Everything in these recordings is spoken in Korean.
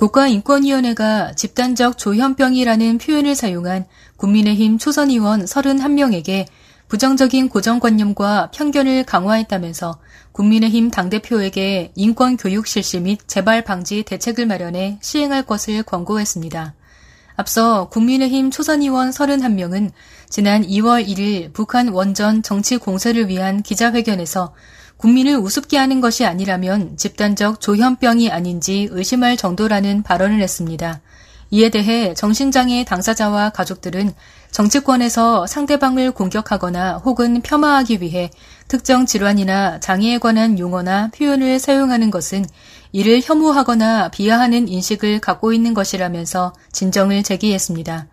국가인권위원회가 집단적 조현병이라는 표현을 사용한 국민의힘 초선 의원 31명에게 부정적인 고정관념과 편견을 강화했다면서 국민의힘 당대표에게 인권 교육 실시 및 재발 방지 대책을 마련해 시행할 것을 권고했습니다. 앞서 국민의힘 초선 의원 31명은 지난 2월 1일 북한 원전 정치 공세를 위한 기자회견에서 국민을 우습게 하는 것이 아니라면 집단적 조현병이 아닌지 의심할 정도라는 발언을 했습니다. 이에 대해 정신장애 당사자와 가족들은 정치권에서 상대방을 공격하거나 혹은 폄하하기 위해 특정 질환이나 장애에 관한 용어나 표현을 사용하는 것은 이를 혐오하거나 비하하는 인식을 갖고 있는 것이라면서 진정을 제기했습니다.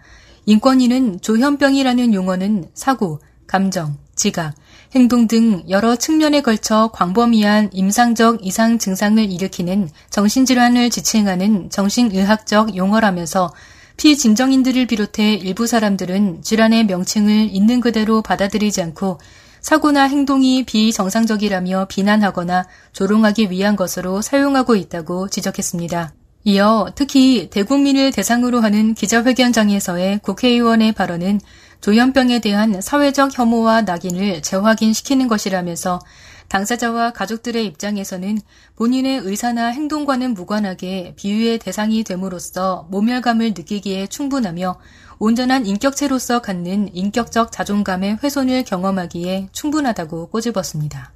인권위는 조현병이라는 용어는 사고, 감정, 지각, 행동 등 여러 측면에 걸쳐 광범위한 임상적 이상 증상을 일으키는 정신질환을 지칭하는 정신의학적 용어라면서 피진정인들을 비롯해 일부 사람들은 질환의 명칭을 있는 그대로 받아들이지 않고 사고나 행동이 비정상적이라며 비난하거나 조롱하기 위한 것으로 사용하고 있다고 지적했습니다. 이어 특히 대국민을 대상으로 하는 기자회견장에서의 국회의원의 발언은 조현병에 대한 사회적 혐오와 낙인을 재확인시키는 것이라면서 당사자와 가족들의 입장에서는 본인의 의사나 행동과는 무관하게 비유의 대상이 됨으로써 모멸감을 느끼기에 충분하며 온전한 인격체로서 갖는 인격적 자존감의 훼손을 경험하기에 충분하다고 꼬집었습니다.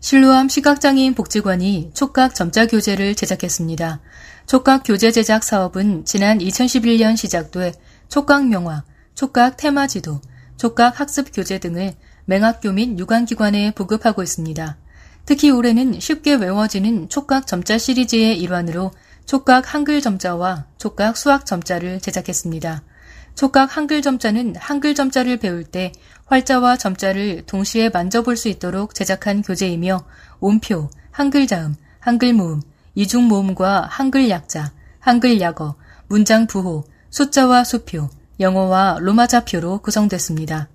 실로암 시각장애인 복지관이 촉각 점자 교재를 제작했습니다. 촉각 교재 제작 사업은 지난 2011년 시작돼 촉각 명화, 촉각 테마 지도, 촉각 학습 교재 등을 맹학교 및 유관기관에 보급하고 있습니다. 특히 올해는 쉽게 외워지는 촉각 점자 시리즈의 일환으로 촉각 한글 점자와 촉각 수학 점자를 제작했습니다. 촉각 한글 점자는 한글 점자를 배울 때 활자와 점자를 동시에 만져볼 수 있도록 제작한 교재이며 온표, 한글 자음, 한글 모음, 이중 모음과 한글 약자, 한글 약어, 문장 부호, 숫자와 수표, 영어와 로마자표로 구성됐습니다.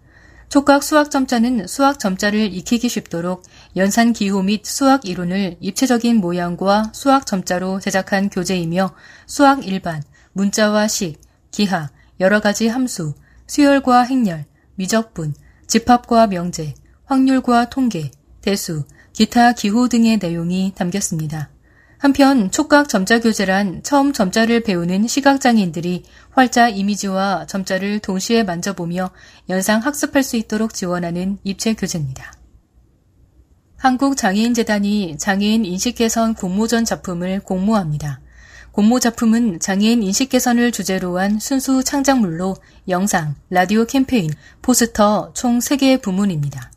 촉각 수학 점자는 수학 점자를 익히기 쉽도록 연산 기호 및 수학 이론을 입체적인 모양과 수학 점자로 제작한 교재이며 수학 일반, 문자와 식, 기하, 여러 가지 함수, 수열과 행렬, 미적분, 집합과 명제, 확률과 통계, 대수, 기타 기호 등의 내용이 담겼습니다. 한편 촉각 점자 교재란 처음 점자를 배우는 시각장애인들이 활자 이미지와 점자를 동시에 만져보며 연상 학습할 수 있도록 지원하는 입체 교재입니다. 한국장애인재단이 장애인 인식 개선 공모전 작품을 공모합니다. 공모 작품은 장애인 인식 개선을 주제로 한 순수 창작물로 영상, 라디오 캠페인, 포스터 총 3개의 부문입니다.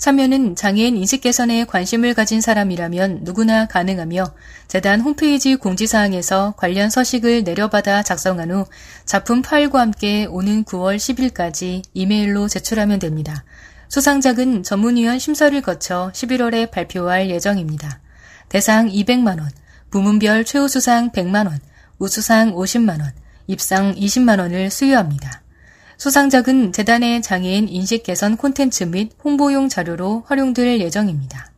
참여는 장애인 인식 개선에 관심을 가진 사람이라면 누구나 가능하며 재단 홈페이지 공지사항에서 관련 서식을 내려받아 작성한 후 작품 파일과 함께 오는 9월 10일까지 이메일로 제출하면 됩니다. 수상작은 전문위원 심사를 거쳐 11월에 발표할 예정입니다. 대상 200만원, 부문별 최우수상 100만원, 우수상 50만원, 입상 20만원을 수여합니다. 수상작은 재단의 장애인 인식 개선 콘텐츠 및 홍보용 자료로 활용될 예정입니다.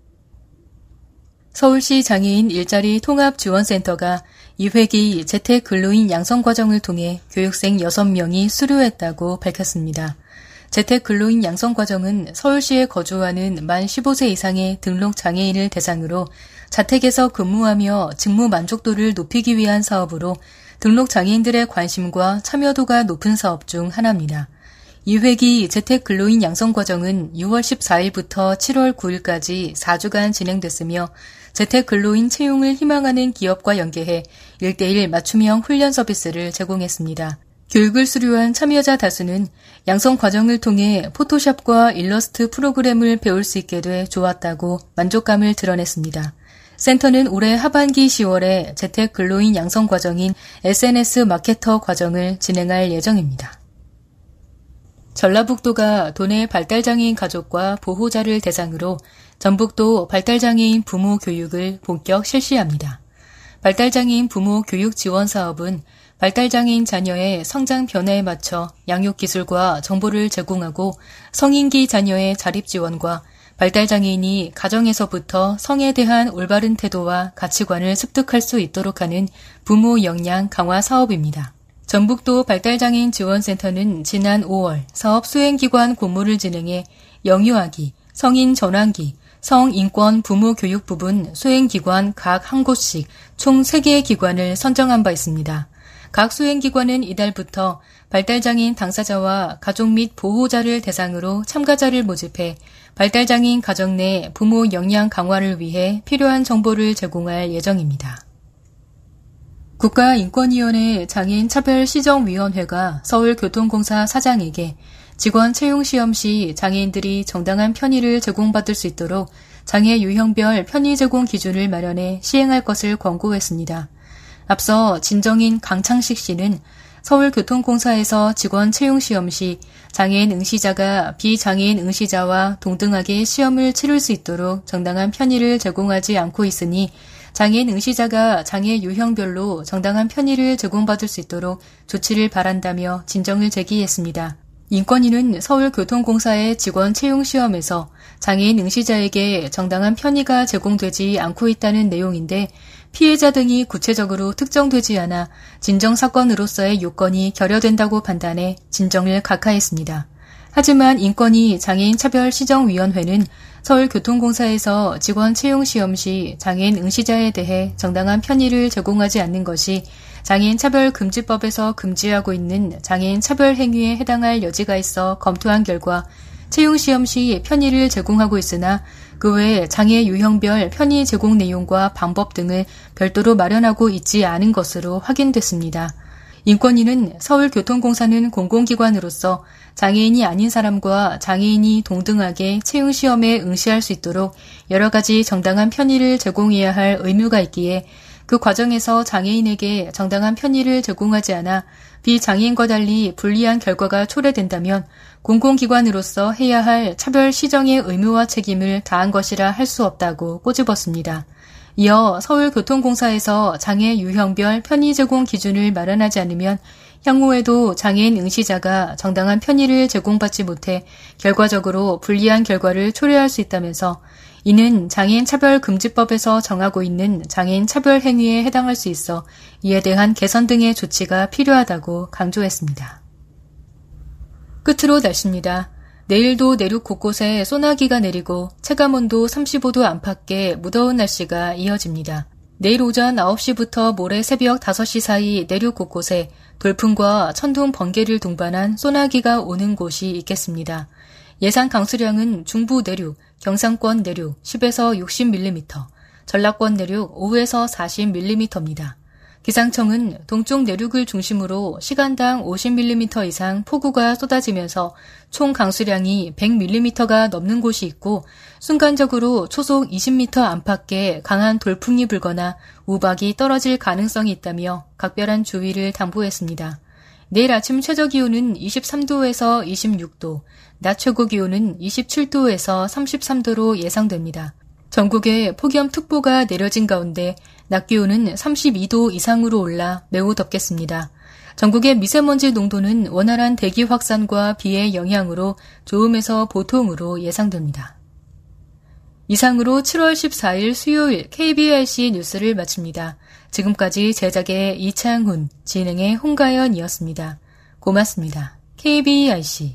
서울시 장애인 일자리 통합지원센터가 2회기 재택 근로인 양성 과정을 통해 교육생 6명이 수료했다고 밝혔습니다. 재택 근로인 양성 과정은 서울시에 거주하는 만 15세 이상의 등록 장애인을 대상으로 자택에서 근무하며 직무 만족도를 높이기 위한 사업으로 등록 장애인들의 관심과 참여도가 높은 사업 중 하나입니다. 2회기 재택 근로인 양성 과정은 6월 14일부터 7월 9일까지 4주간 진행됐으며 재택 근로인 채용을 희망하는 기업과 연계해 1대1 맞춤형 훈련 서비스를 제공했습니다. 교육을 수료한 참여자 다수는 양성 과정을 통해 포토샵과 일러스트 프로그램을 배울 수 있게 돼 좋았다고 만족감을 드러냈습니다. 센터는 올해 하반기 10월에 재택 근로인 양성 과정인 SNS 마케터 과정을 진행할 예정입니다. 전라북도가 도내 발달장애인 가족과 보호자를 대상으로 전북도 발달장애인 부모 교육을 본격 실시합니다. 발달장애인 부모 교육 지원 사업은 발달장애인 자녀의 성장 변화에 맞춰 양육 기술과 정보를 제공하고 성인기 자녀의 자립 지원과 발달장애인이 가정에서부터 성에 대한 올바른 태도와 가치관을 습득할 수 있도록 하는 부모 역량 강화 사업입니다. 전북도 발달장애인 지원센터는 지난 5월 사업 수행기관 공모를 진행해 영유아기, 성인 전환기, 성인권 부모 교육 부분 수행기관 각 한 곳씩 총 3개의 기관을 선정한 바 있습니다. 각 수행기관은 이달부터 발달장애인 당사자와 가족 및 보호자를 대상으로 참가자를 모집해 발달장애인 가정 내 부모 역량 강화를 위해 필요한 정보를 제공할 예정입니다. 국가인권위원회 장애인 차별 시정위원회가 서울교통공사 사장에게 직원 채용 시험 시 장애인들이 정당한 편의를 제공받을 수 있도록 장애 유형별 편의 제공 기준을 마련해 시행할 것을 권고했습니다. 앞서 진정인 강창식 씨는 서울교통공사에서 직원 채용 시험 시 장애인 응시자가 비장애인 응시자와 동등하게 시험을 치를 수 있도록 정당한 편의를 제공하지 않고 있으니 장애인 응시자가 장애 유형별로 정당한 편의를 제공받을 수 있도록 조치를 바란다며 진정을 제기했습니다. 인권위는 서울교통공사의 직원 채용 시험에서 장애인 응시자에게 정당한 편의가 제공되지 않고 있다는 내용인데 피해자 등이 구체적으로 특정되지 않아 진정 사건으로서의 요건이 결여된다고 판단해 진정을 각하했습니다. 하지만 인권위 장애인 차별 시정위원회는 서울교통공사에서 직원 채용 시험 시 장애인 응시자에 대해 정당한 편의를 제공하지 않는 것이 장애인 차별 금지법에서 금지하고 있는 장애인 차별 행위에 해당할 여지가 있어 검토한 결과 채용 시험 시 편의를 제공하고 있으나 그 외에 장애 유형별 편의 제공 내용과 방법 등을 별도로 마련하고 있지 않은 것으로 확인됐습니다. 인권위는 서울교통공사는 공공기관으로서 장애인이 아닌 사람과 장애인이 동등하게 채용시험에 응시할 수 있도록 여러 가지 정당한 편의를 제공해야 할 의무가 있기에 그 과정에서 장애인에게 정당한 편의를 제공하지 않아 비장애인과 달리 불리한 결과가 초래된다면 공공기관으로서 해야 할 차별 시정의 의무와 책임을 다한 것이라 할 수 없다고 꼬집었습니다. 이어 서울교통공사에서 장애 유형별 편의 제공 기준을 마련하지 않으면 향후에도 장애인 응시자가 정당한 편의를 제공받지 못해 결과적으로 불리한 결과를 초래할 수 있다면서 이는 장애인 차별 금지법에서 정하고 있는 장애인 차별 행위에 해당할 수 있어 이에 대한 개선 등의 조치가 필요하다고 강조했습니다. 끝으로 날씨입니다. 내일도 내륙 곳곳에 소나기가 내리고 체감온도 35도 안팎의 무더운 날씨가 이어집니다. 내일 오전 9시부터 모레 새벽 5시 사이 내륙 곳곳에 돌풍과 천둥 번개를 동반한 소나기가 오는 곳이 있겠습니다. 예상 강수량은 중부 내륙, 경상권 내륙 10에서 60mm, 전라권 내륙 5에서 40mm입니다. 기상청은 동쪽 내륙을 중심으로 시간당 50mm 이상 폭우가 쏟아지면서 총 강수량이 100mm가 넘는 곳이 있고 순간적으로 초속 20m 안팎의 강한 돌풍이 불거나 우박이 떨어질 가능성이 있다며 각별한 주의를 당부했습니다. 내일 아침 최저 기온은 23도에서 26도, 낮 최고 기온은 27도에서 33도로 예상됩니다. 전국에 폭염특보가 내려진 가운데 낮 기온은 32도 이상으로 올라 매우 덥겠습니다. 전국의 미세먼지 농도는 원활한 대기 확산과 비의 영향으로 좋음에서 보통으로 예상됩니다. 이상으로 7월 14일 수요일 KBRC 뉴스를 마칩니다. 지금까지 제작의 이창훈, 진행의 홍가연이었습니다. 고맙습니다. KBRC